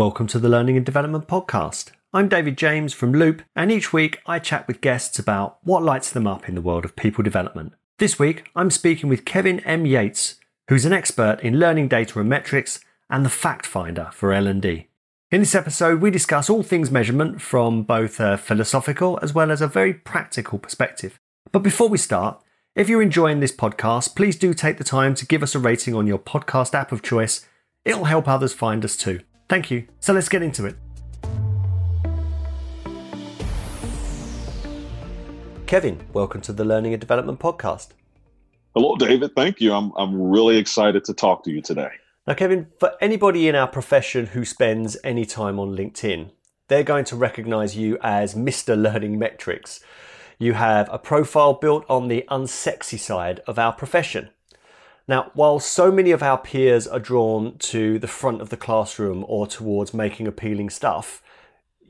Welcome to the Learning and Development Podcast. I'm David James from Loop, and each week I chat with guests about what lights them up in the world of people development. This week I'm speaking with Kevin M. Yates, who's an expert in learning data and metrics and the fact finder for L&D. In this episode, we discuss all things measurement from both a philosophical as well as a very practical perspective. But before we start, if you're enjoying this podcast, please do take the time to give us a rating on your podcast app of choice. It'll help others find us too. Thank you. So let's get into it. Kevin, welcome to the Learning and Development Podcast. Hello, David. Thank you. I'm, I'm really excited to talk to you today. Now, Kevin, for anybody in our profession who spends any time on LinkedIn, they're going to recognize you as Mr. Learning Metrics. You have a profile built on the unsexy side of our profession. Now, while so many of our peers are drawn to the front of the classroom or towards making appealing stuff,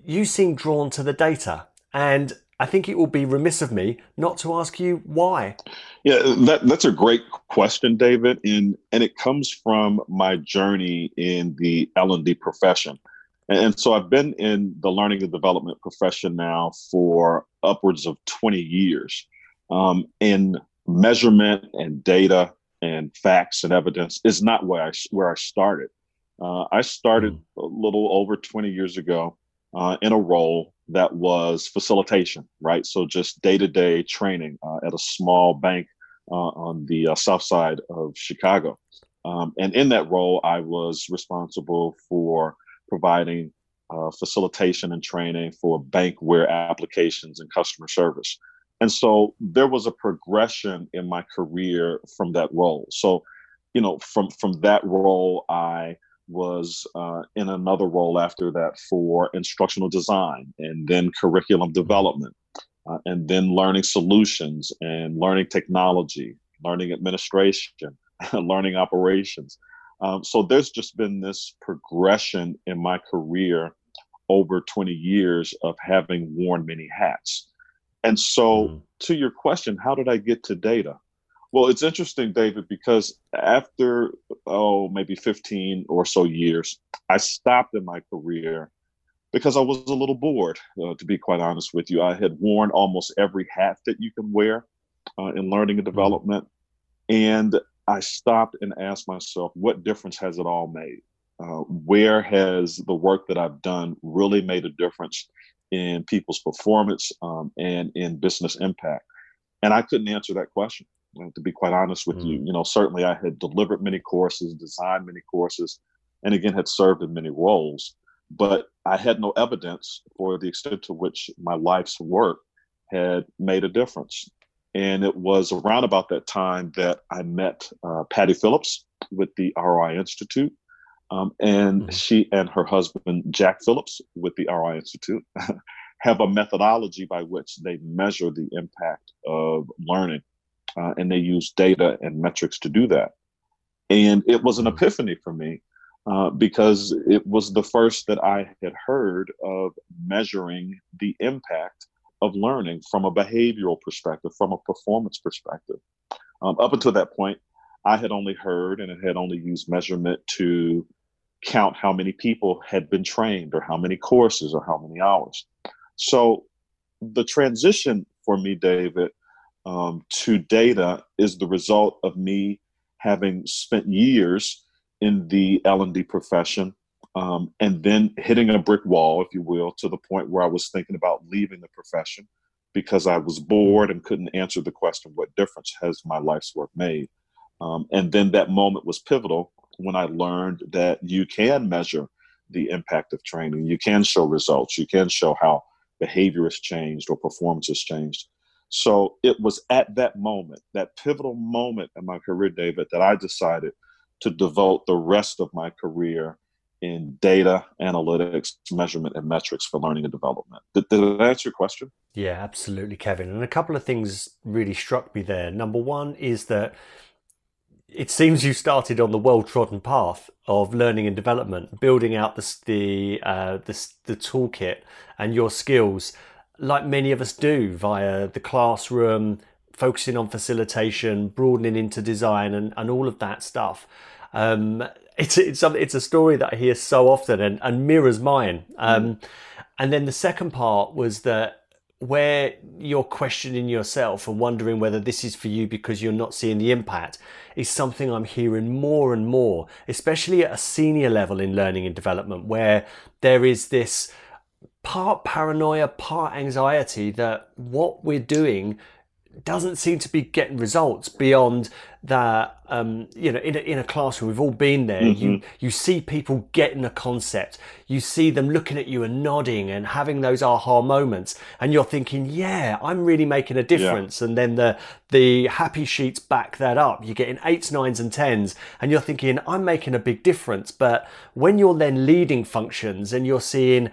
you seem drawn to the data. And I think it will be remiss of me not to ask you why. Yeah, that, that's a great question, David, and and it comes from my journey in the L and D profession, and so I've been in the learning and development profession now for upwards of twenty years, um, and measurement and data and facts and evidence is not where I where I started. Uh, I started mm. a little over 20 years ago uh, in a role that was facilitation, right? So just day to day training uh, at a small bank uh, on the uh, south side of Chicago. Um, and in that role, I was responsible for providing uh, facilitation and training for bankware applications and customer service. And so there was a progression in my career from that role. So, you know, from from that role, I was uh, in another role after that for instructional design and then curriculum development uh, and then learning solutions and learning technology, learning administration, learning operations. Um, so there's just been this progression in my career over 20 years of having worn many hats. And so, mm. to your question, how did I get to data? Well, it's interesting, David, because after, oh, maybe 15 or so years, I stopped in my career because I was a little bored, uh, to be quite honest with you. I had worn almost every hat that you can wear uh, in learning and mm. development. And I stopped and asked myself, what difference has it all made? Uh, where has the work that I've done really made a difference in people's performance um, and in business impact? And I couldn't answer that question. to be quite honest with mm. you, you know, certainly I had delivered many courses, designed many courses, and again had served in many roles, but I had no evidence for the extent to which my life's work had made a difference. And it was around about that time that I met uh, Patty Phillips with the ROI Institute. Um, and mm-hmm. she and her husband, Jack Phillips, with the ROI Institute, have a methodology by which they measure the impact of learning. Uh, and they use data and metrics to do that. And it was an mm-hmm. epiphany for me uh, because it was the first that I had heard of measuring the impact of learning from a behavioral perspective, from a performance perspective. Um, up until that point, I had only heard and it had only used measurement to count how many people had been trained or how many courses or how many hours. So the transition for me, David, um, to data is the result of me having spent years in the L&D profession um, and then hitting a brick wall, if you will, to the point where I was thinking about leaving the profession because I was bored and couldn't answer the question, what difference has my life's work made? Um, and then that moment was pivotal when I learned that you can measure the impact of training. You can show results. You can show how behavior has changed or performance has changed. So it was at that moment, that pivotal moment in my career, David, that I decided to devote the rest of my career in data analytics, measurement, and metrics for learning and development. Did, did that answer your question? Yeah, absolutely, Kevin. And a couple of things really struck me there. Number one is that it seems you started on the well-trodden path of learning and development, building out the the, uh, the the toolkit and your skills, like many of us do via the classroom, focusing on facilitation, broadening into design, and, and all of that stuff. Um, it's it's something it's a story that I hear so often and, and mirrors mine. Um, mm. And then the second part was that where you're questioning yourself and wondering whether this is for you because you're not seeing the impact is something I'm hearing more and more, especially at a senior level in learning and development, where there is this part paranoia, part anxiety that what we're doing doesn't seem to be getting results beyond that um, you know in a, in a classroom. We've all been there. Mm-hmm. you you see people getting a concept. You see them looking at you and nodding and having those aha moments. And you're thinking yeah i'm really making a difference. Yeah. and then the the happy sheets back that up. You're getting eights nines and tens. And you're thinking i'm making a big difference. But when you're then leading functions and you're seeing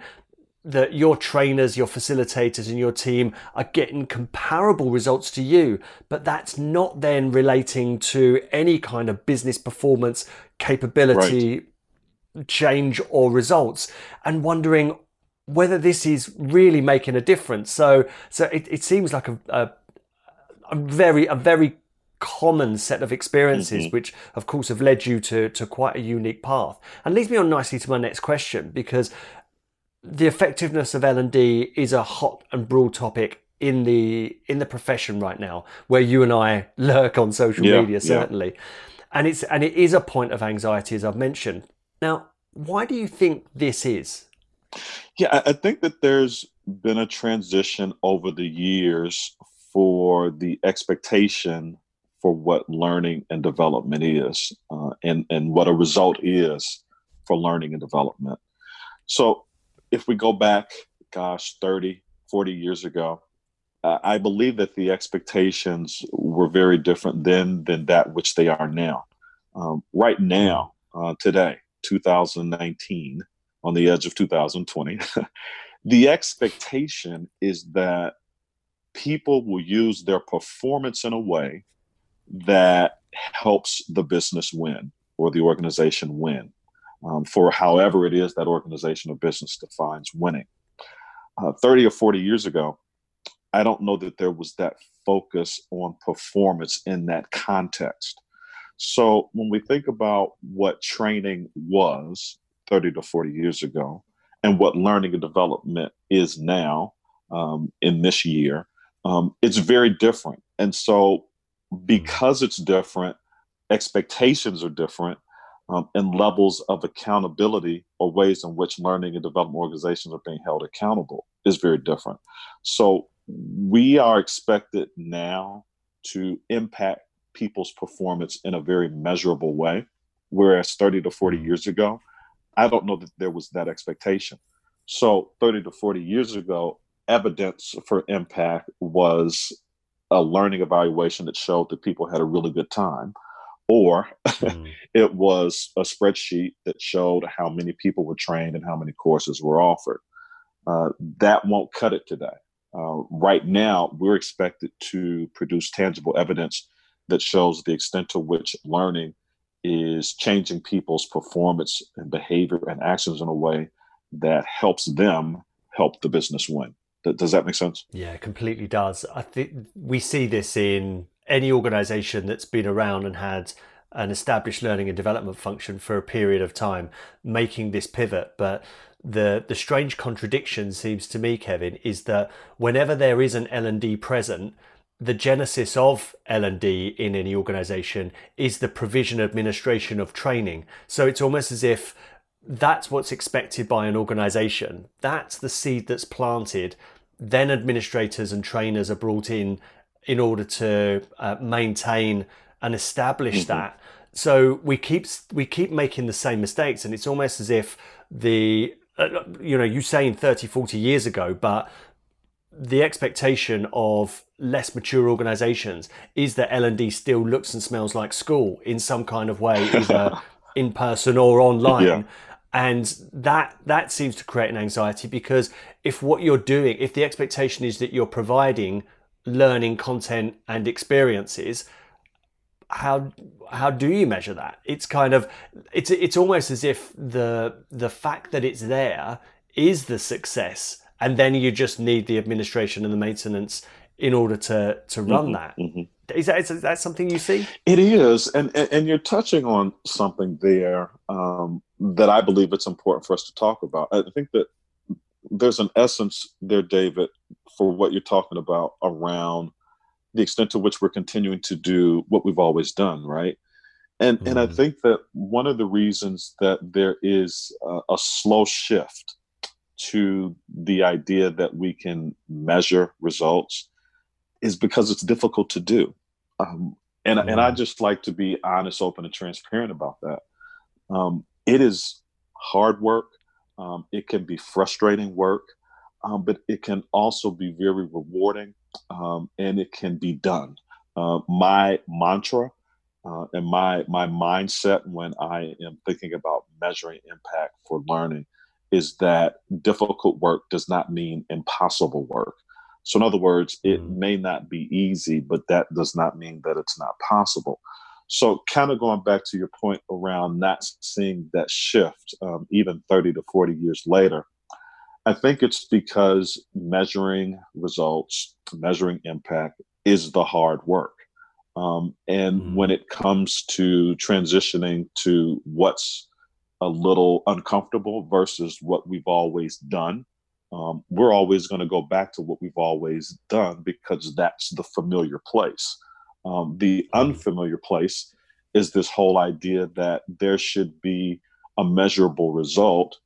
that your trainers, your facilitators, and your team are getting comparable results to you, but that's not then relating to any kind of business performance, capability, right. change, or results, and wondering whether this is really making a difference. So, so it, it seems like a, a, a very, a very common set of experiences, mm-hmm. which of course have led you to, to quite a unique path. And leads me on nicely to my next question, because the effectiveness of L&D is a hot and broad topic in the in the profession right now where you and I lurk on social yeah, media certainly. Yeah. and it's and it is a point of anxiety as I've mentioned. Now why do you think this is? Yeah I think that there's been a transition over the years for the expectation for what learning and development is uh, and and what a result is for learning and development. So if we go back, gosh, 30, 40 years ago, uh, I believe that the expectations were very different then than that which they are now. Um, right now, uh, today, 2019, on the edge of 2020, the expectation is that people will use their performance in a way that helps the business win or the organization win um, for however it is that organization or business defines winning. Uh, 30 or 40 years ago, I don't know that there was that focus on performance in that context. So when we think about what training was 30 to 40 years ago and what learning and development is now um, in this year, um, it's very different. And so because it's different, expectations are different, um, and levels of accountability or ways in which learning and development organizations are being held accountable is very different. So we are expected now to impact people's performance in a very measurable way, whereas 30 to 40 years ago, I don't know that there was that expectation. So 30 to 40 years ago, evidence for impact was a learning evaluation that showed that people had a really good time or mm. it was a spreadsheet that showed how many people were trained and how many courses were offered. Uh, that won't cut it today. Uh, right now, we're expected to produce tangible evidence that shows the extent to which learning is changing people's performance and behavior and actions in a way that helps them help the business win. Does that make sense? Yeah, completely does. I think we see this in any organization that's been around and had an established learning and development function for a period of time making this pivot. But the the strange contradiction seems to me Kevin is that whenever there is an L&D present the genesis of L&D in any organization is the provision administration of training. So it's almost as if that's what's expected by an organization. That's the seed that's planted. Then administrators and trainers are brought in in order to uh, maintain and establish mm-hmm. that. So we keep we keep making the same mistakes, and it's almost as if the uh, you know you saying 30, 40 years ago, but the expectation of less mature organizations is that L&D still looks and smells like school in some kind of way, either in person or online. Yeah. And that that seems to create an anxiety because if what you're doing, if the expectation is that you're providing learning content and experiences how how do you measure that it's kind of it's it's almost as if the the fact that it's there is the success and then you just need the administration and the maintenance in order to to run mm-hmm, that mm-hmm. Is that, is that something you see? It is, and and, and you're touching on something there um, that I believe it's important for us to talk about. I think that there's an essence there, David, for what you're talking about around the extent to which we're continuing to do what we've always done, right? And mm-hmm. and I mm-hmm. think that one of the reasons that there is a, a slow shift to the idea that we can measure results is because it's difficult to do. Um, and, and I just like to be honest, open, and transparent about that. Um, it is hard work. Um, it can be frustrating work, um, but it can also be very rewarding um, and it can be done. Uh, my mantra uh, and my, my mindset when I am thinking about measuring impact for learning is that difficult work does not mean impossible work. So, in other words, it mm. may not be easy, but that does not mean that it's not possible. So, kind of going back to your point around not seeing that shift, um, even 30 to 40 years later, I think it's because measuring results, measuring impact is the hard work. Um, and mm. when it comes to transitioning to what's a little uncomfortable versus what we've always done. Um, we're always going to go back to what we've always done because that's the familiar place. Um, the unfamiliar place is this whole idea that there should be a measurable result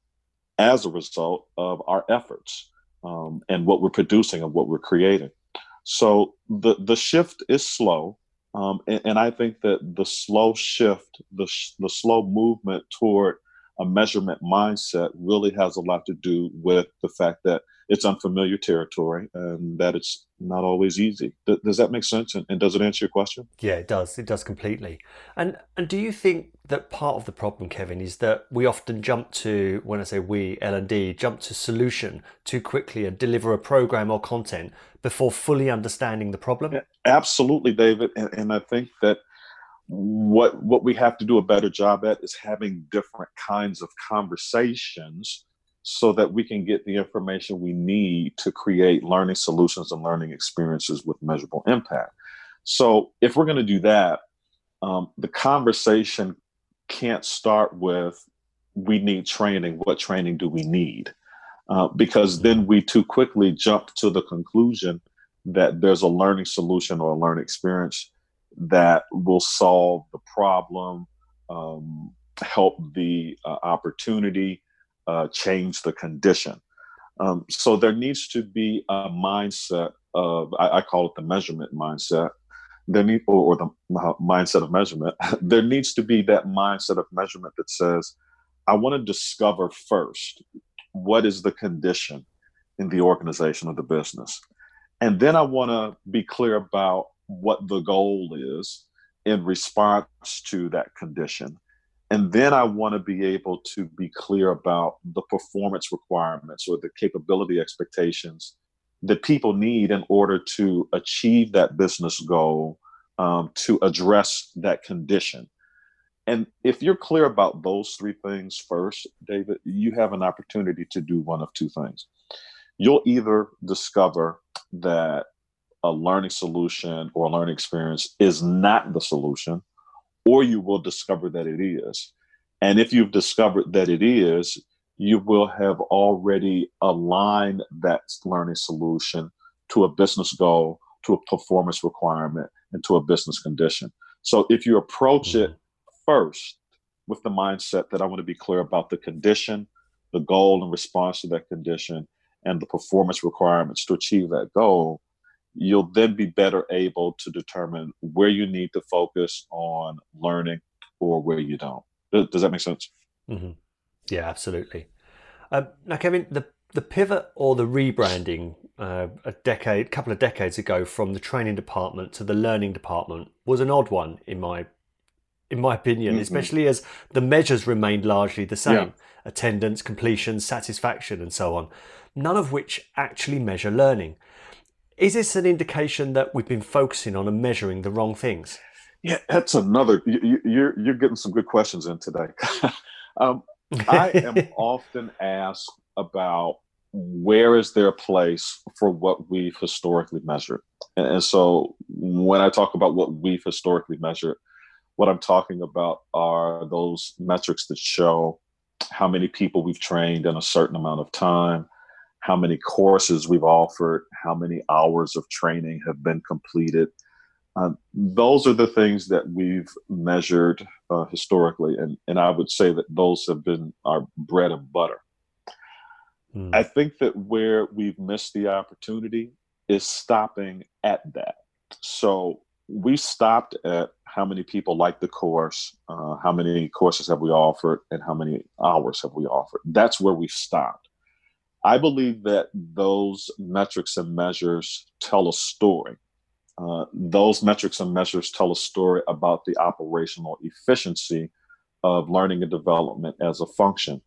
as a result of our efforts um, and what we're producing and what we're creating. So the the shift is slow, um, and, and, I think that the slow shift, the, sh- the slow movement toward a measurement mindset really has a lot to do with the fact that it's unfamiliar territory and that it's not always easy. Th- does that make sense? And, and, does it answer your question? Yeah, it does. It does completely. And and do you think that part of the problem, Kevin, is that we often jump to when I say we L and D jump to solution too quickly and deliver a program or content before fully understanding the problem? Absolutely, David. And, and I think that what what we have to do a better job at is having different kinds of conversations so that we can get the information we need to create learning solutions and learning experiences with measurable impact. So, if we're going to do that, um, the conversation can't start with we need training. What training do we need? Uh, because then we too quickly jump to the conclusion that there's a learning solution or a learning experience that will solve the problem, um, help the uh, opportunity, uh, change the condition. Um, so there needs to be a mindset of, I, I call it the measurement mindset. There need, or, or the mindset of measurement. there needs to be that mindset of measurement that says, I want to discover first what is the condition in the organization of the business. And then I want to be clear about what the goal is in response to that condition. And then I want to be able to be clear about the performance requirements or the capability expectations that people need in order to achieve that business goal um, to address that condition. And if you're clear about those three things first, David, you have an opportunity to do one of two things. You'll either discover that a learning solution or a learning experience is not the solution, or you will discover that it is. And if you've discovered that it is, you will have already aligned that learning solution to a business goal, to a performance requirement, and to a business condition. So if you approach it mm-hmm. first with the mindset that I want to be clear about the condition, the goal in response to that condition, and the performance requirements to achieve that goal, you'll then be better able to determine where you need to focus on learning or where you don't. Does that make sense? Mm-hmm. Yeah, absolutely. Um, now, Kevin, the the pivot or the rebranding uh, a decade, couple of decades ago, from the training department to the learning department was an odd one in my in my opinion, mm-hmm. especially as the measures remained largely the same: yeah. attendance, completion, satisfaction, and so on. None of which actually measure learning. Is this an indication that we've been focusing on and measuring the wrong things? Yeah, that's another. You, are you're, you're getting some good questions in today. um, I am often asked about where is there a place for what we've historically measured, and, and so when I talk about what we've historically measured, what I'm talking about are those metrics that show how many people we've trained in a certain amount of time, how many courses we've offered, how many hours of training have been completed. Um, those are the things that we've measured uh, historically, and, and I would say that those have been our bread and butter. Mm. I think that where we've missed the opportunity is stopping at that. So we stopped at how many people like the course, uh, how many courses have we offered, and how many hours have we offered. That's where we stopped. I believe that those metrics and measures tell a story. Uh, those metrics and measures tell a story about the operational efficiency of learning and development as a function.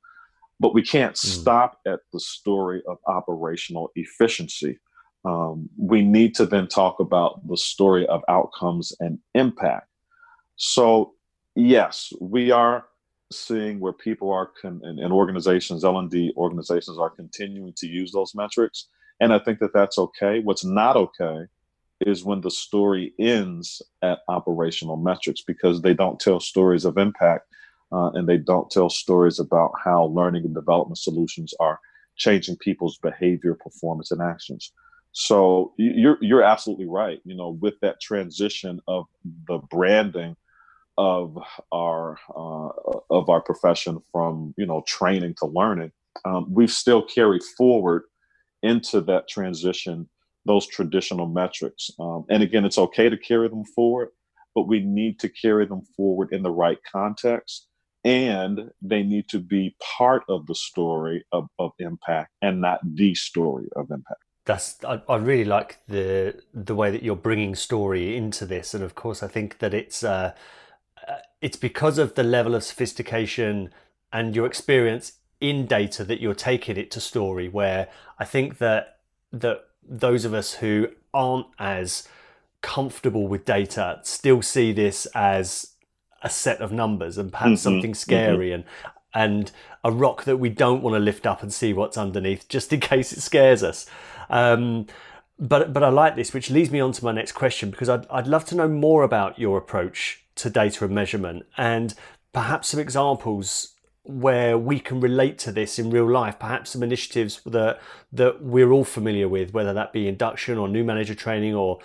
But we can't mm. stop at the story of operational efficiency um, we need to then talk about the story of outcomes and impact. So, yes, we are seeing where people are con- and, and organizations, L&D organizations, are continuing to use those metrics, and I think that that's okay. What's not okay is when the story ends at operational metrics because they don't tell stories of impact uh, and they don't tell stories about how learning and development solutions are changing people's behavior, performance, and actions. So you're you're absolutely right. You know, with that transition of the branding of our uh, of our profession from you know training to learning, um, we've still carried forward into that transition those traditional metrics. Um, and again, it's okay to carry them forward, but we need to carry them forward in the right context. And they need to be part of the story of, of impact and not the story of impact that's I, I, really like the the way that you're bringing story into this, and of course, I think that it's uh, it's because of the level of sophistication and your experience in data that you're taking it to story. Where I think that that those of us who aren't as comfortable with data still see this as a set of numbers and perhaps mm-hmm. something scary mm-hmm. and and a rock that we don't want to lift up and see what's underneath just in case it scares us. Um, but but I like this, which leads me on to my next question because I'd I'd love to know more about your approach to data and measurement and perhaps some examples where we can relate to this in real life perhaps some initiatives that that we're all familiar with whether that be induction or new manager training or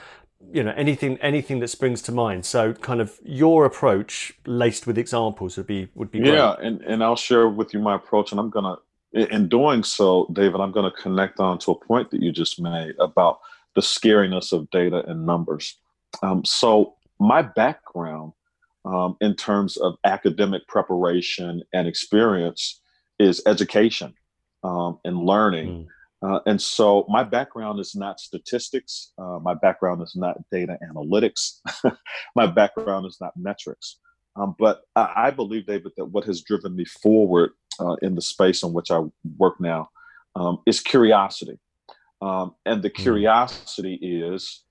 you know anything anything that springs to mind so kind of your approach laced with examples would be would be great. yeah and and i'll share with you my approach and i'm gonna in doing so, David, I'm to connect on to a point that you just made about the scariness of data and numbers. Um, so, my background um, in terms of academic preparation and experience is education um, and learning. Mm. Uh, and so, my background is not statistics, uh, my background is not data analytics, my background is not metrics. Um, but I, I believe, David, that what has driven me forward uh, in the space in which I work now um, is curiosity. Um, and the hmm. curiosity is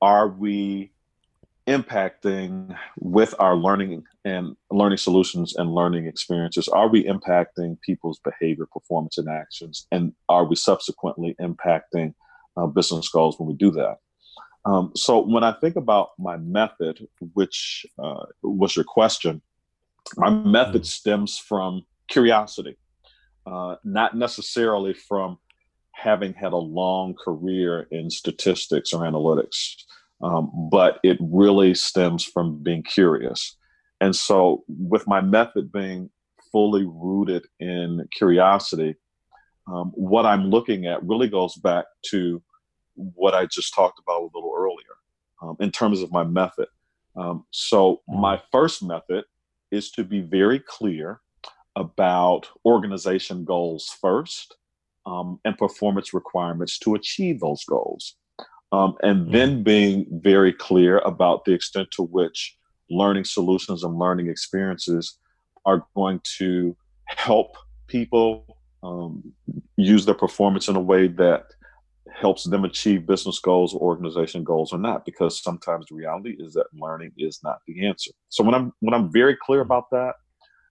are we impacting with our learning and learning solutions and learning experiences? Are we impacting people's behavior performance and actions? And are we subsequently impacting uh, business goals when we do that? Um, so when i think about my method which uh, was your question my method mm. stems from curiosity, uh, not necessarily from having had a long career in statistics or analytics, um, but it really stems from being curious. And so, with my method being fully rooted in curiosity, um, what I'm looking at really goes back to what I just talked about a little earlier um, in terms of my method. Um, so, mm-hmm. my first method is to be very clear about organization goals first um, and performance requirements to achieve those goals. Um, and mm-hmm. then being very clear about the extent to which learning solutions and learning experiences are going to help people um, use their performance in a way that helps them achieve business goals or organization goals or not because sometimes the reality is that learning is not the answer so when i'm when i'm very clear mm-hmm. about that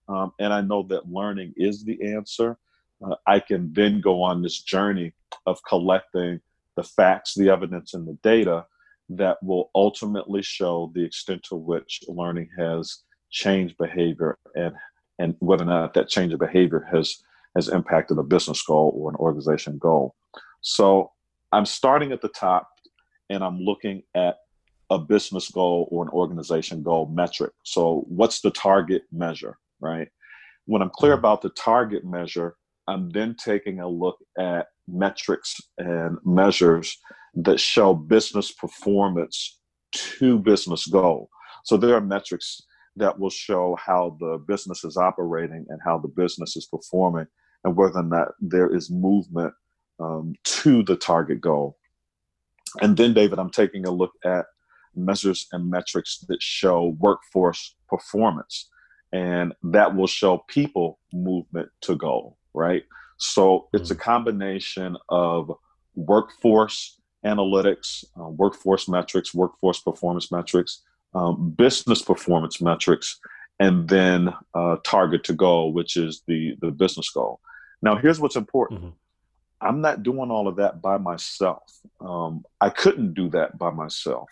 um, and I know that learning is the answer, uh, I can then go on this journey of collecting the facts, the evidence, and the data that will ultimately show the extent to which learning has changed behavior and and whether or not that change of behavior has has impacted a business goal or an organization goal. So I'm starting at the top and I'm looking at a business goal or an organization goal metric. So what's the target measure, right? When I'm clear mm-hmm. about the target measure, I'm then taking a look at metrics and measures that show business performance to business goal. So there are metrics that will show how the business is operating and how the business is performing and whether or not there is movement um, to the target goal. And then, David, I'm taking a look at measures and metrics that show workforce performance, and that will show people movement to goal, right? So it's a mm. combination of workforce analytics, uh, workforce metrics, workforce performance metrics, um, business performance metrics, and then uh, target to goal, which is the the business goal. Now, here's what's important. Mm-hmm. I'm not doing all of that by myself. Um, I couldn't do that by myself.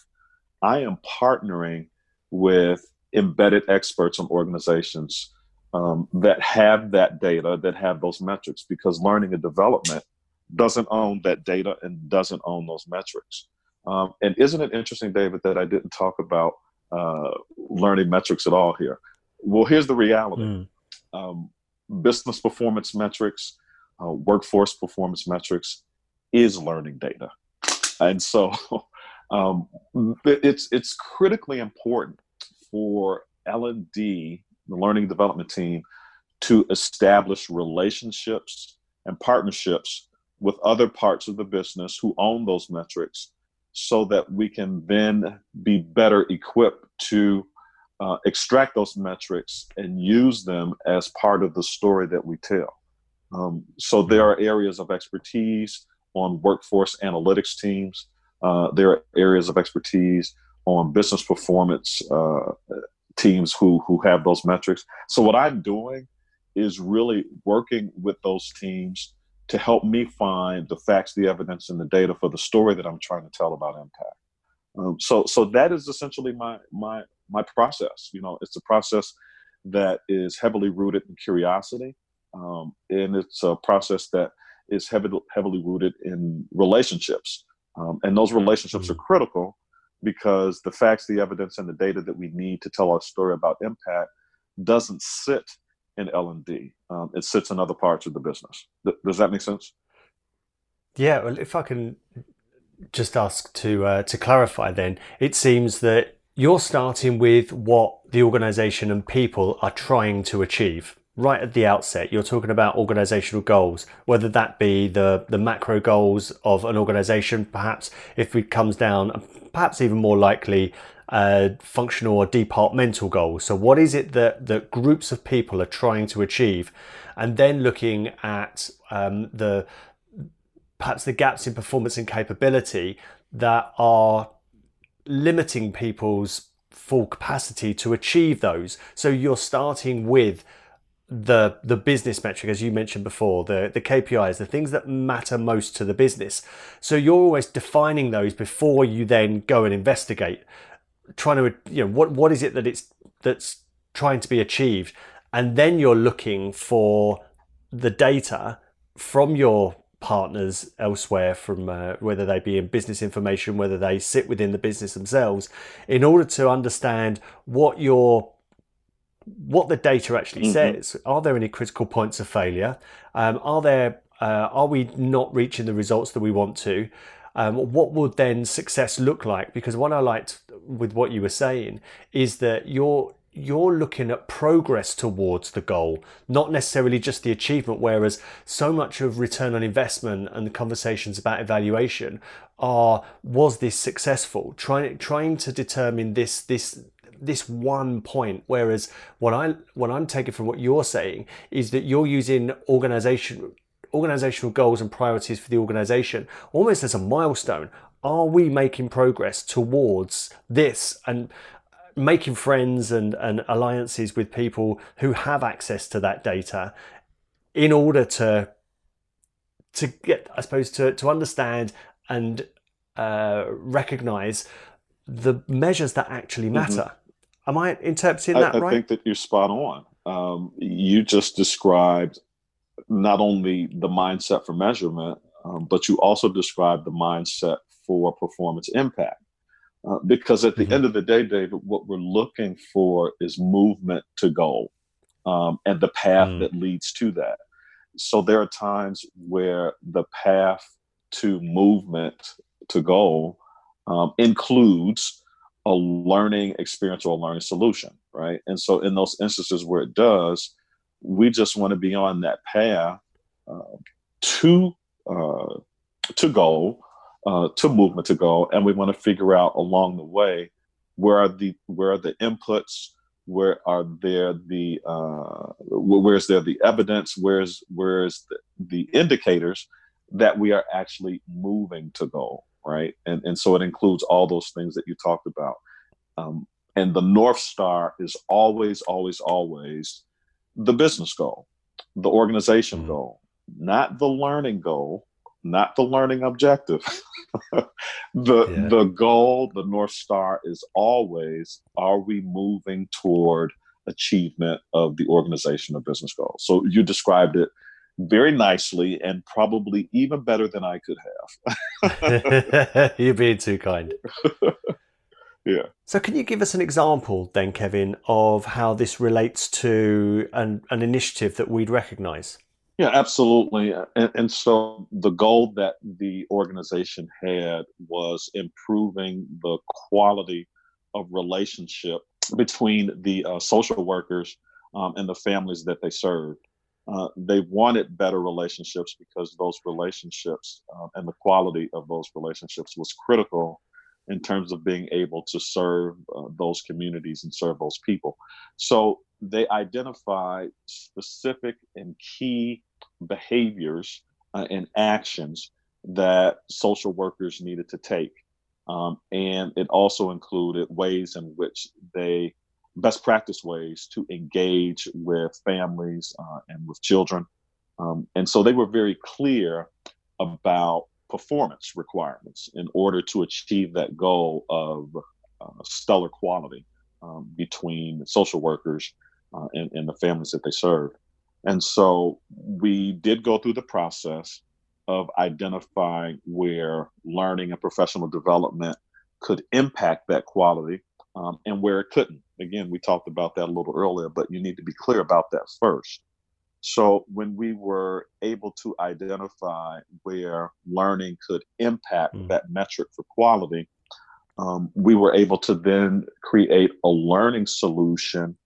I am partnering with embedded experts and organizations um, that have that data, that have those metrics, because learning and development doesn't own that data and doesn't own those metrics. Um, and isn't it interesting, David, that I didn't talk about uh, learning metrics at all here? Well, here's the reality mm. um, business performance metrics, uh, workforce performance metrics is learning data. And so um, it's, it's critically important for L&D, the learning development team, to establish relationships and partnerships with other parts of the business who own those metrics so that we can then be better equipped to uh, extract those metrics and use them as part of the story that we tell. Um, so there are areas of expertise on workforce analytics teams. Uh, there are areas of expertise on business performance uh, teams who who have those metrics. So what I'm doing is really working with those teams to help me find the facts, the evidence, and the data for the story that I'm trying to tell about impact. Um, so, so that is essentially my my my process. You know, it's a process that is heavily rooted in curiosity, um, and it's a process that is heavily heavily rooted in relationships. Um, and those relationships are mm-hmm. critical because the facts, the evidence, and the data that we need to tell our story about impact doesn't sit in L&D. Um, it sits in other parts of the business. Th- does that make sense? Yeah, well, if I can just ask to uh, to clarify, then it seems that you're starting with what the organisation and people are trying to achieve right at the outset. You're talking about organisational goals, whether that be the the macro goals of an organisation, perhaps if it comes down, perhaps even more likely uh, functional or departmental goals. So, what is it that, that groups of people are trying to achieve? And then looking at um, the perhaps the gaps in performance and capability that are limiting people's full capacity to achieve those. So, you're starting with the the business metric as you mentioned before the the KPIs the things that matter most to the business. So you're always defining those before you then go and investigate trying to you know what what is it that it's that's trying to be achieved? And then you're looking for the data from your partners elsewhere from uh, whether they be in business information whether they sit within the business themselves in order to understand what your what the data actually mm-hmm. says are there any critical points of failure um, are there uh, are we not reaching the results that we want to um, what would then success look like? Because what I liked with what you were saying is that you're you're looking at progress towards the goal, not necessarily just the achievement. Whereas so much of return on investment and the conversations about evaluation are was this successful? Trying trying to determine this this this one point. Whereas what I what I'm taking from what you're saying is that you're using organization organizational goals and priorities for the organization almost as a milestone. Are we making progress towards this and making friends and, and alliances with people who have access to that data in order to to get, I suppose, to, to understand and uh, recognize the measures that actually matter. Mm-hmm. Am I interpreting that I, right? I think that you're spot on. Um, you just described not only the mindset for measurement, um, but you also described the mindset for performance impact. Uh, because at the mm-hmm. end of the day, David, what we're looking for is movement to goal um, and the path mm. that leads to that. So there are times where the path to movement to goal um, includes a learning experience or a learning solution, right? And so in those instances where it does, we just want to be on that path uh, to uh, to goal, uh, to movement to goal, and we want to figure out along the way where are the where are the inputs, where are there the uh, where's there the evidence, where's where's the, the indicators that we are actually moving to goal, right? And and so it includes all those things that you talked about. Um, and the North Star is always, always, always the business goal, the organization mm-hmm. goal, not the learning goal, not the learning objective. the yeah. the goal, the North Star is always are we moving toward achievement of the organization or business goal? So you described it very nicely and probably even better than I could have. You're being too kind. yeah. So, can you give us an example then, Kevin, of how this relates to an, an initiative that we'd recognize? Yeah, absolutely. And, and, so the goal that the organization had was improving the quality of relationship between the uh, social workers um, and the families that they served. Uh, they wanted better relationships because those relationships uh, and the quality of those relationships was critical in terms of being able to serve uh, those communities and serve those people. So they identified specific and key behaviors uh, and actions that social workers needed to take. Um, and it also included ways in which they best practice ways to engage with families uh, and with children. Um, and so they were very clear about performance requirements in order to achieve that goal of uh, stellar quality um, between social workers uh, and, and the families that they serve. And so we did go through the process of identifying where learning and professional development could impact that quality um, and where it couldn't. Again, we talked about that a little earlier, but you need to be clear about that first. So, when we were able to identify where learning could impact mm. that metric for quality, um, we were able to then create a learning solution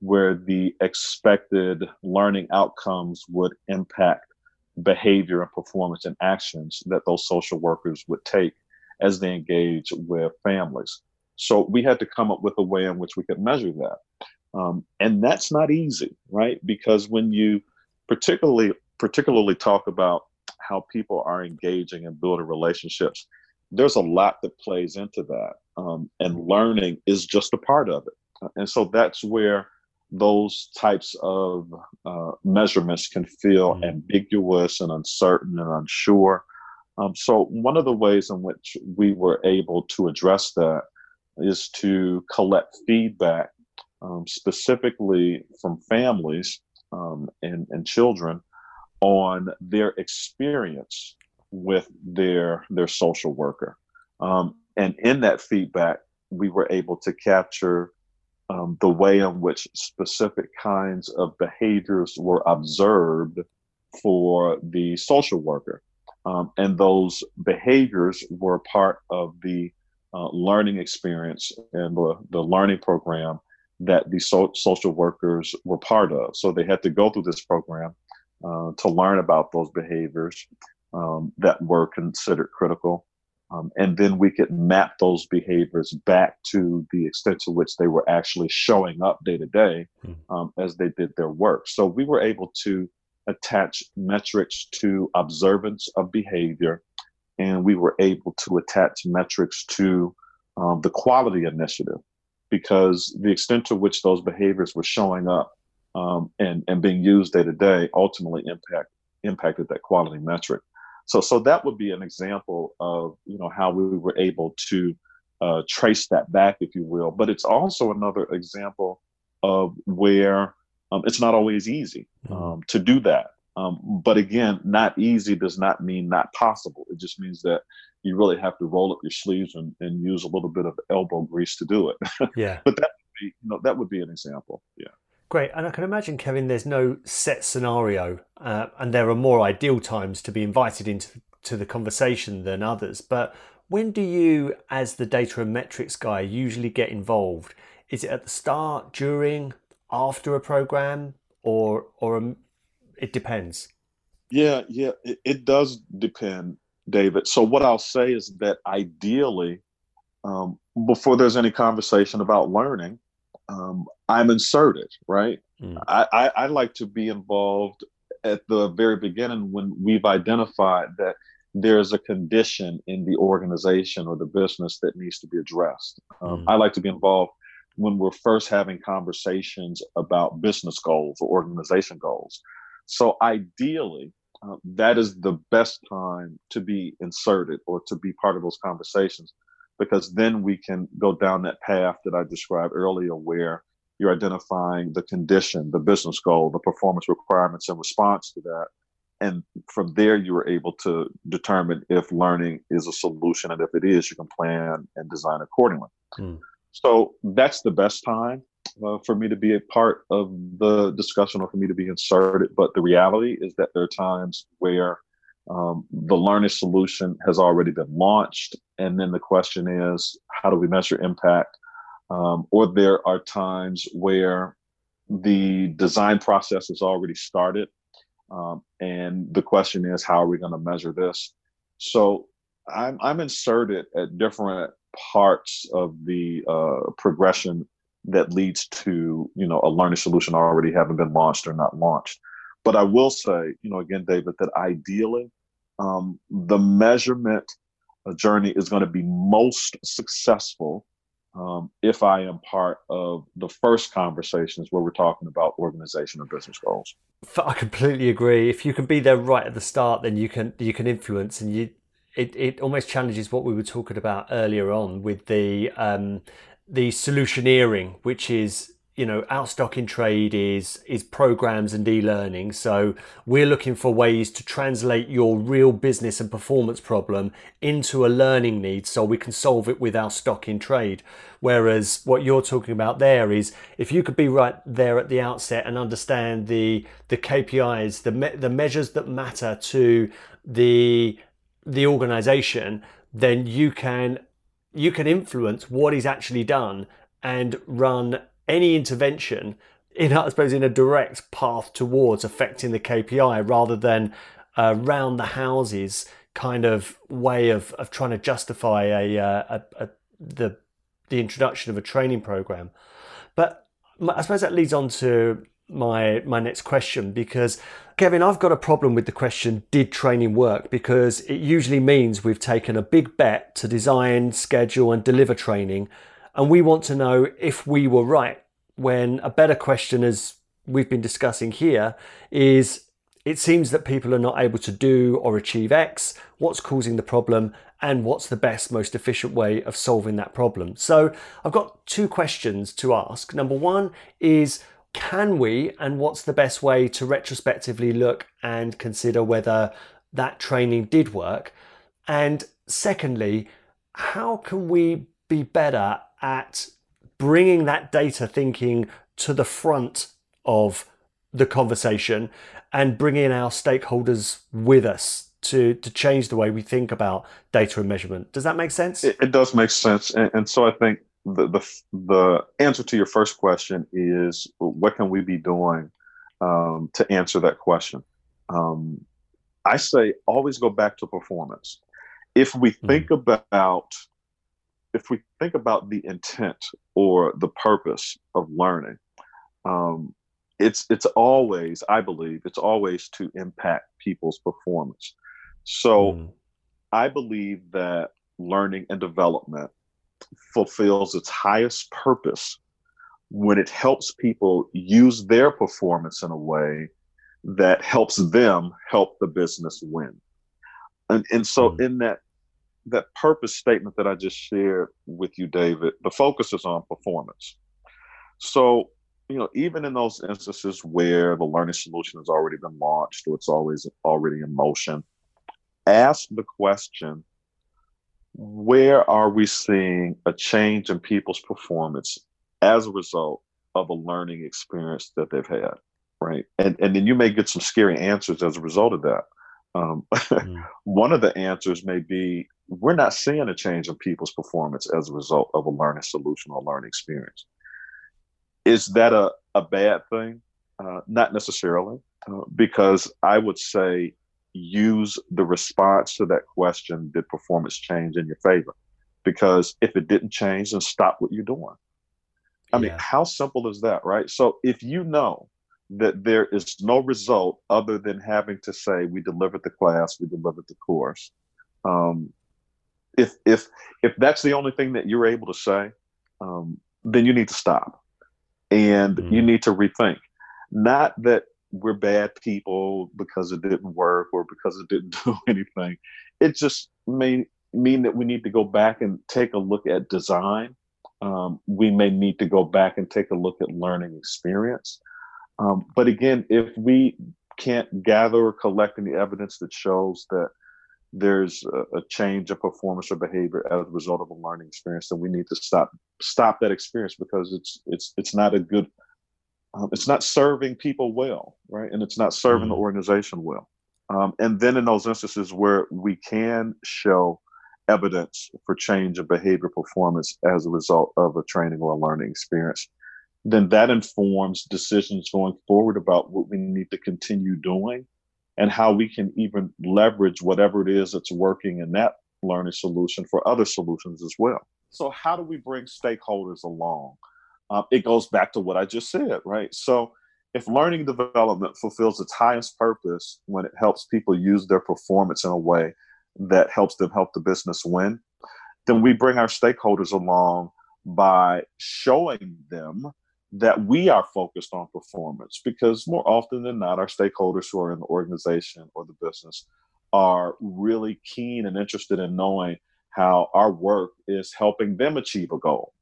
where the expected learning outcomes would impact behavior and performance and actions that those social workers would take as they engage with families. So we had to come up with a way in which we could measure that. Um, and that's not easy, right? Because when you particularly particularly talk about how people are engaging and building relationships, there's a lot that plays into that. Um, and learning is just a part of it. And so that's where those types of uh, measurements can feel mm-hmm. ambiguous and uncertain and unsure. Um, so, one of the ways in which we were able to address that is to collect feedback um, specifically from families um, and, and children on their experience with their their social worker. Um, and in that feedback, we were able to capture um, the way in which specific kinds of behaviors were observed for the social worker. Um, and those behaviors were part of the uh, learning experience and the, the learning program that the so- social workers were part of. So they had to go through this program uh, to learn about those behaviors um, that were considered critical. Um, and then we could map those behaviors back to the extent to which they were actually showing up day to day hmm. um, as they did their work. So we were able to attach metrics to observance of behavior, and we were able to attach metrics to um, the quality initiative because the extent to which those behaviors were showing up um, and, and being used day to day ultimately impact impacted that quality metric. So, so that would be an example of you know how we were able to uh, trace that back, if you will. But it's also another example of where um, it's not always easy mm-hmm. um, to do that. Um, but again, not easy does not mean not possible. It just means that you really have to roll up your sleeves and, and use a little bit of elbow grease to do it. Yeah. but that would be, you know, that would be an example. Yeah. Great. And I can imagine, Kevin, there's no set scenario, uh, and there are more ideal times to be invited into to the conversation than others. But when do you, as the data and metrics guy, usually get involved? Is it at the start, during, after a program, or or um, it depends? Yeah, yeah, it, it, does depend, David. So what I'll say is that ideally, um, before there's any conversation about learning, um, I'm inserted, right? Mm. I, I, I like to be involved at the very beginning when we've identified that there's a condition in the organization or the business that needs to be addressed. Um, mm. I like to be involved when we're first having conversations about business goals or organization goals. So ideally, uh, that is the best time to be inserted or to be part of those conversations because then we can go down that path that I described earlier where you're identifying the condition, the business goal, the performance requirements in response to that. And from there, you are able to determine if learning is a solution. And if it is, you can plan and design accordingly. Mm. So that's the best time uh, for me to be a part of the discussion or for me to be inserted. But the reality is that there are times where um, the learning solution has already been launched. And then the question is, how do we measure impact? Um, or there are times where the design process has already started. Um, and the question is, how are we going to measure this? So I'm, I'm inserted at different parts of the uh, progression that leads to you know a learning solution already having been launched or not launched. But I will say, you know, again, David, that ideally, um, the measurement uh, journey is going to be most successful um, if I am part of the first conversations where we're talking about organization or business goals. I completely agree. If you can be there right at the start, then you can you can influence, and you it, it almost challenges what we were talking about earlier on with the um, the solutioneering, which is you know our stock in trade is is programs and e-learning. So we're looking for ways to translate your real business and performance problem into a learning need so we can solve it with our stock in trade. Whereas what you're talking about there is if you could be right there at the outset and understand the the KPIs the me- the measures that matter to the the organization then you can you can influence what is actually done and run any intervention in, I suppose, in a direct path towards affecting the KPI rather than a round the houses kind of way of, of trying to justify a, uh, a, a, the the introduction of a training program. But I suppose that leads on to my my next question because Kevin, I've got a problem with the question did training work because it usually means we've taken a big bet to design, schedule and deliver training and we want to know if we were right when a better question as we've been discussing here is it seems that people are not able to do or achieve X, what's causing the problem, and what's the best, most efficient way of solving that problem. So I've got two questions to ask. Number one is can we, and what's the best way to retrospectively look and consider whether that training did work? And secondly, how can we be better at bringing that data thinking to the front of the conversation and bringing our stakeholders with us to, to change the way we think about data and measurement. Does that make sense? It, it does make sense. And, and so I think the, the the answer to your first question is what can we be doing um, to answer that question? Um, I say always go back to performance. If we hmm. think mm-hmm. about if we think about the intent or the purpose of learning, um, it's it's always I believe it's always to impact people's performance. So mm. I believe that learning and development fulfills its highest purpose when it helps people use their performance in a way that helps them help the business win. and and so mm. in that that purpose statement that I just shared with you, David, the focus is on performance. So, you know, even in those instances where the learning solution has already been launched or it's always already in motion, ask the question where are we seeing a change in people's performance as a result of a learning experience that they've had right? And and then you may get some scary answers as a result of that. Um, mm. one of the answers may be we're not seeing a change in people's performance as a result of a learning solution or learning experience. Is that a, a bad thing? Uh, not necessarily uh, because i would say use the response to that question did performance change in your favor? Because if it didn't change then stop what you're doing. I yeah. mean how simple is that right? So if you know that there is no result other than having to say we delivered the class we delivered the course um, if if if that's the only thing that you're able to say um, then you need to stop. And mm-hmm. you need to rethink. Not that we're bad people because it didn't work or because it didn't do anything. It just may mean that we need to go back and take a look at design. Um, we may need to go back and take a look at learning experience. Um, but again, if we can't gather or collect any evidence that shows that there's a, a, change of performance or behavior as a result of a learning experience, then we need to stop stop that experience because it's it's it's not a good um, it's not serving people well, right? And it's not serving mm-hmm. the organization well. Um, and then in those instances where we can show evidence for change of behavior performance as a result of a training or a learning experience, then that informs decisions going forward about what we need to continue doing and how we can even leverage whatever it is that's working in that learning solution for other solutions as well. So, how do we bring stakeholders along? Um, it goes back to what I just said, right? So if learning development fulfills its highest purpose when it helps people use their performance in a way that helps them help the business win, then we bring our stakeholders along by showing them that we are focused on performance because more often than not, our stakeholders who are in the organization or the business are really keen and interested in knowing how our work is helping them achieve a goal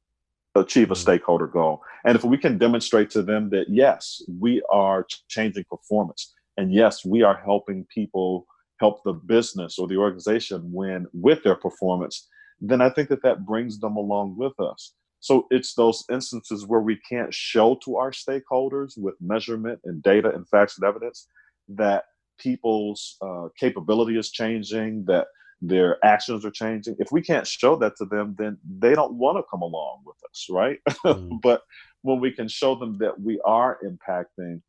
achieve a mm-hmm. stakeholder goal. And if we can demonstrate to them that, yes, we are changing performance, and yes, we are helping people help the business or the organization win with their performance, then I think that that brings them along with us. So it's those instances where we can't show to our stakeholders with measurement and data and facts and evidence that people's uh, capability is changing, that their actions are changing. If we can't show that to them, then they don't want to come along with us, right? Mm. but when we can show them that we are impacting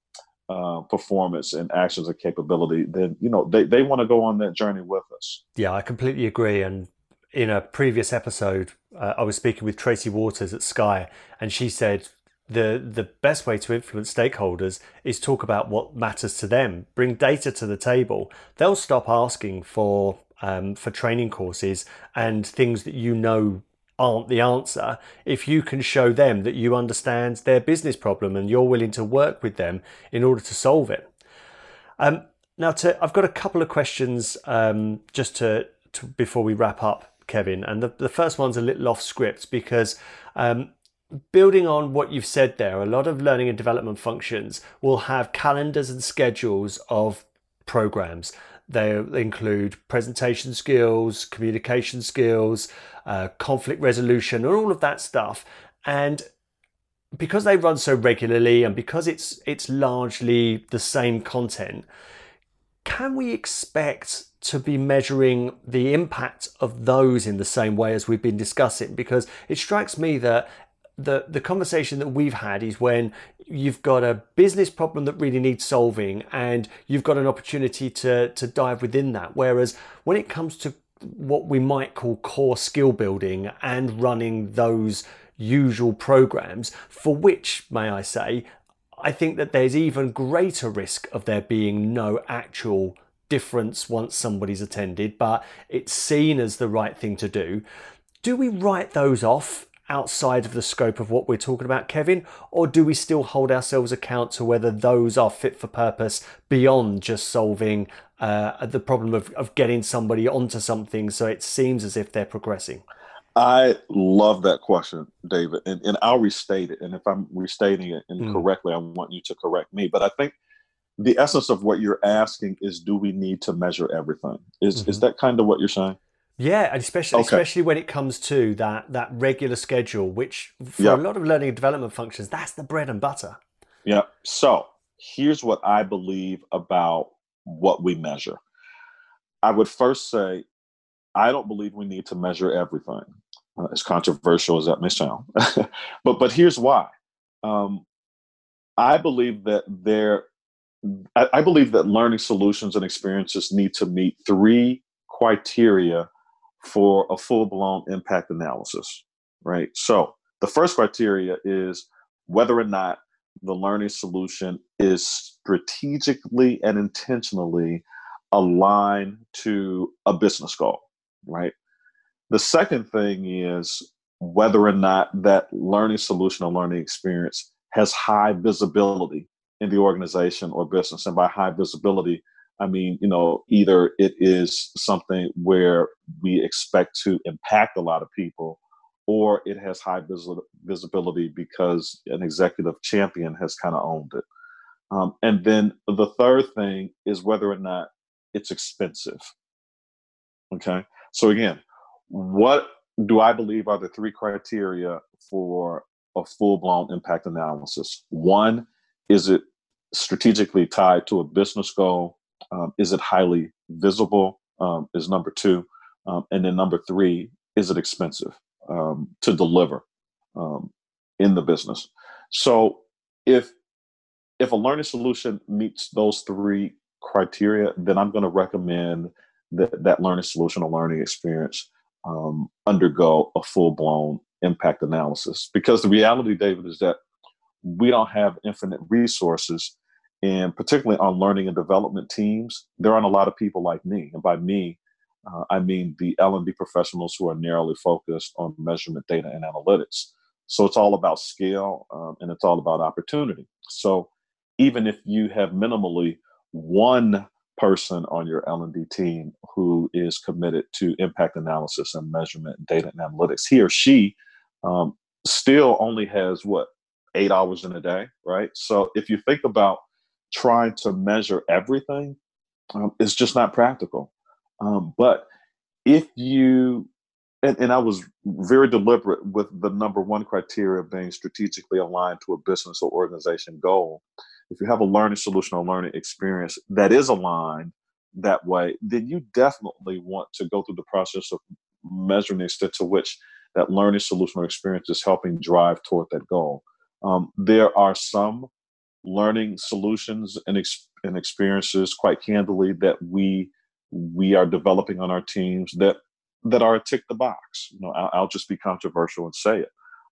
uh, performance and actions and capability, then you know they, they want to go on that journey with us. Yeah, I completely agree. And in a previous episode, uh, I was speaking with Tracy Waters at Sky, and she said the the best way to influence stakeholders is talk about what matters to them, bring data to the table. They'll stop asking for um, for training courses and things that you know aren't the answer if you can show them that you understand their business problem and you're willing to work with them in order to solve it. Um, now, to, I've got a couple of questions um, just to, to, before we wrap up, Kevin. And the, the first one's a little off script because um, building on what you've said there, a lot of learning and development functions will have calendars and schedules of programs. They include presentation skills, communication skills, uh, conflict resolution, and all of that stuff. And because they run so regularly, and because it's it's largely the same content, can we expect to be measuring the impact of those in the same way as we've been discussing? Because it strikes me that the the conversation that we've had is when you've got a business problem that really needs solving and you've got an opportunity to to dive within that. Whereas when it comes to what we might call core skill building and running those usual programs for which may I say I think that there's even greater risk of there being no actual difference once somebody's attended but it's seen as the right thing to do. Do we write those off outside of the scope of what we're talking about, Kevin? Or do we still hold ourselves account to whether those are fit for purpose beyond just solving uh, the problem of, of getting somebody onto something so it seems as if they're progressing? I love that question, David, and, and I'll restate it. And if I'm restating it incorrectly, mm. I want you to correct me. But I think the essence of what you're asking is, do we need to measure everything? Is mm-hmm. is that kind of what you're saying? Yeah, and especially okay. especially when it comes to that that regular schedule, which for a lot of learning and development functions, that's the bread and butter. Yeah. So here's what I believe about what we measure. I would first say, I don't believe we need to measure everything uh, as controversial as that may sound. but but here's why. Um, I believe that there, I, I believe that learning solutions and experiences need to meet three criteria for a full blown impact analysis. Right. So the first criteria is whether or not the learning solution is strategically and intentionally aligned to a business goal, right? The second thing is whether or not that learning solution or learning experience has high visibility in the organization or business. And by high visibility, I mean, you know, either it is something where we expect to impact a lot of people, or it has high vis- visibility because an executive champion has kind of owned it. Um, and then the third thing is whether or not it's expensive. Okay. So again, what do I believe are the three criteria for a full blown impact analysis? One, is it strategically tied to a business goal? Um, is it highly visible? Um, is number two. Um, and then number three, is it expensive um, to deliver um, in the business? So if if a learning solution meets those three criteria, then I'm going to recommend that that learning solution or learning experience um, undergo a full blown impact analysis. Because the reality, David, is that we don't have infinite resources. And particularly on learning and development teams, there aren't a lot of people like me. And by me, uh, I mean the L&D professionals who are narrowly focused on measurement data and analytics. So it's all about scale um, and it's all about opportunity. So even if you have minimally one person on your L&D team who is committed to impact analysis and measurement, data and analytics, he or she um, still only has what eight hours in a day, right? So if you think about trying to measure everything, um, it's just not practical. Um, but if you and, and I was very deliberate with the number one criteria being strategically aligned to a business or organization goal if you have a learning solution or learning experience that is aligned that way, then you definitely want to go through the process of measuring the extent to which that learning solution or experience is helping drive toward that goal. Um, there are some learning solutions and, ex- and experiences, quite candidly, that we we are developing on our teams that that are a tick the box. You know, I'll, I'll just be controversial and say it.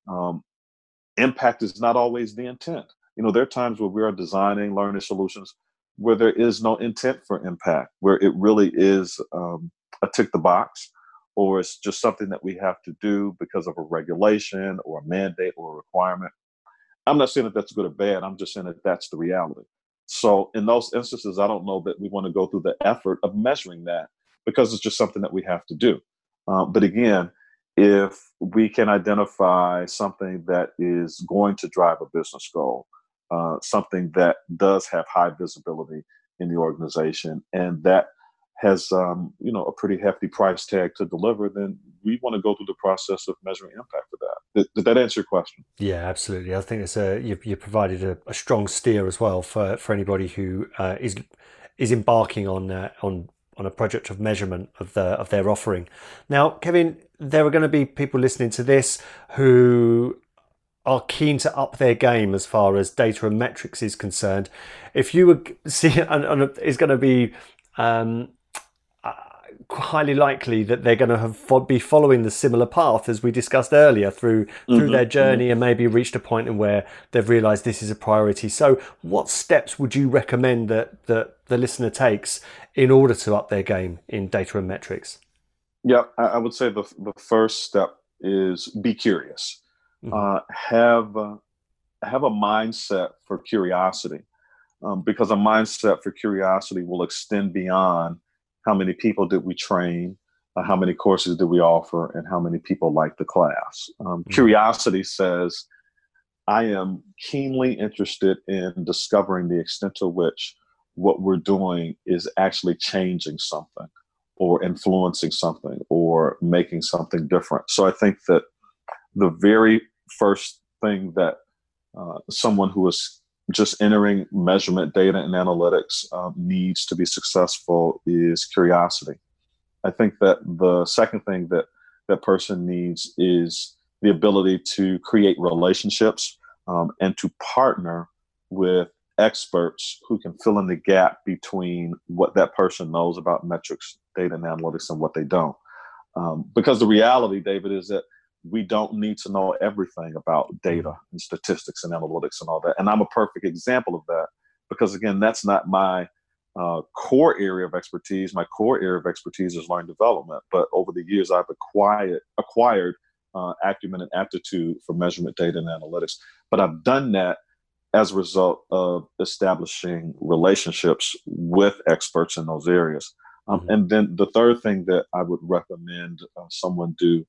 Um, impact is not always the intent you know, there are times where we are designing learning solutions where there is no intent for impact, where it really is um, a tick the box, or it's just something that we have to do because of a regulation or a mandate or a requirement. I'm not saying that that's good or bad. I'm just saying that that's the reality. So in those instances, I don't know that we want to go through the effort of measuring that because it's just something that we have to do. Um, but again, if we can identify something that is going to drive a business goal, uh, something that does have high visibility in the organization and that has um, you know a pretty hefty price tag to deliver, then we want to go through the process of measuring impact for that. Did, did that answer your question? Yeah, absolutely. I think it's a you, you provided a, a, strong steer as well for, for anybody who uh, is is embarking on uh, on on a project of measurement of the of their offering. Now, Kevin, there are going to be people listening to this who are keen to up their game as far as data and metrics is concerned. If you were see, and, and it's going to be um, highly likely that they're going to have be following the similar path as we discussed earlier through mm-hmm. through their journey mm-hmm. and maybe reached a point in where they've realised this is a priority. So, what steps would you recommend that that the listener takes in order to up their game in data and metrics? Yeah, I would say the the first step is be curious mm-hmm. uh, have uh, have a mindset for curiosity, um, because a mindset for curiosity will extend beyond how many people did we train, uh, how many courses did we offer, and how many people like the class. Um, mm-hmm. Curiosity says, I am keenly interested in discovering the extent to which what we're doing is actually changing something or influencing something or making something different. So I think that the very first thing that uh, someone who is just entering measurement data and analytics um, needs to be successful is curiosity. I think that the second thing that that person needs is the ability to create relationships um, and to partner with experts who can fill in the gap between what that person knows about metrics, data, and analytics and what they don't. Um, because the reality, David, is that we don't need to know everything about data mm-hmm. and statistics and analytics and all that. And I'm a perfect example of that because, again, that's not my uh, core area of expertise. My core area of expertise is learning development. But over the years, I've acquired acquired uh, acumen and aptitude for measurement data and analytics. But I've done that as a result of establishing relationships with experts in those areas. Um, mm-hmm. And then the third thing that I would recommend uh, someone do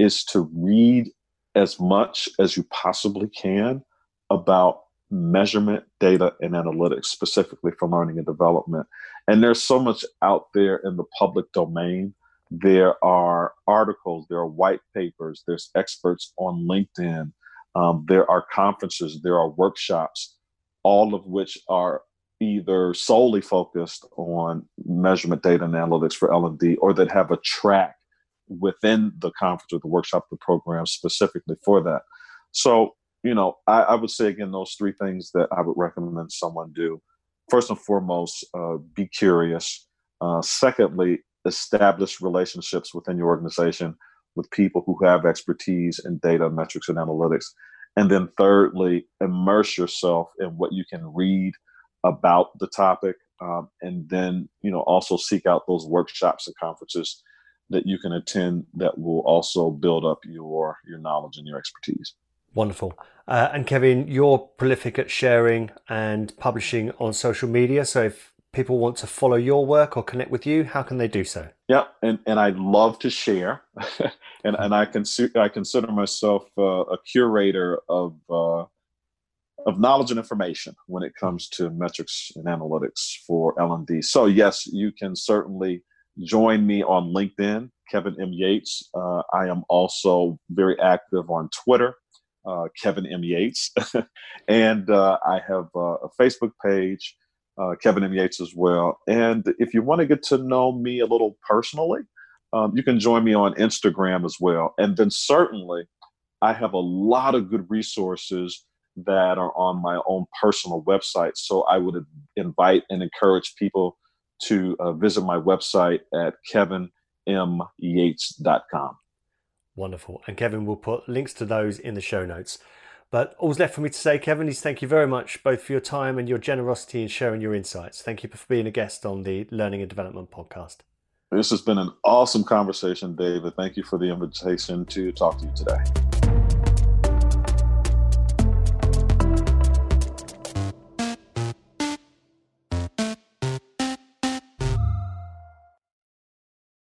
is to read as much as you possibly can about measurement data and analytics specifically for learning and development. And there's so much out there in the public domain. There are articles there are white papers there's experts on linkedin um, there are conferences there are workshops all of which are either solely focused on measurement data and analytics for l&d or that have a track within the conference or the workshop, the program specifically for that. So, you know, I, I, would say again, those three things that I would recommend someone do. First and foremost, uh, be curious. Uh, secondly, establish relationships within your organization with people who have expertise in data, metrics, and analytics. And then thirdly, immerse yourself in what you can read about the topic. Um, and then, you know, also seek out those workshops and conferences that you can attend that will also build up your your knowledge and your expertise. Wonderful. Uh, and Kevin, you're prolific at sharing and publishing on social media. So if people want to follow your work or connect with you, how can they do so? Yeah, and, and I love to share, and and I consider I consider myself uh, a curator of uh, of knowledge and information when it comes to metrics and analytics for L and D. So yes, you can certainly join me on LinkedIn, Kevin M. Yates. Uh, I am also very active on Twitter, uh, Kevin M. Yates. and uh, I have uh, a Facebook page, uh, Kevin M. Yates as well. And if you want to get to know me a little personally, um, you can join me on Instagram as well. And then certainly, I have a lot of good resources that are on my own personal website. So I would invite and encourage people to uh, visit my website at kevinmyates.com. Wonderful. And Kevin will put links to those in the show notes. But all's left for me to say, Kevin, is thank you very much both for your time and your generosity in sharing your insights. Thank you for being a guest on the Learning and Development podcast. This has been an awesome conversation, David. Thank you for the invitation to talk to you today.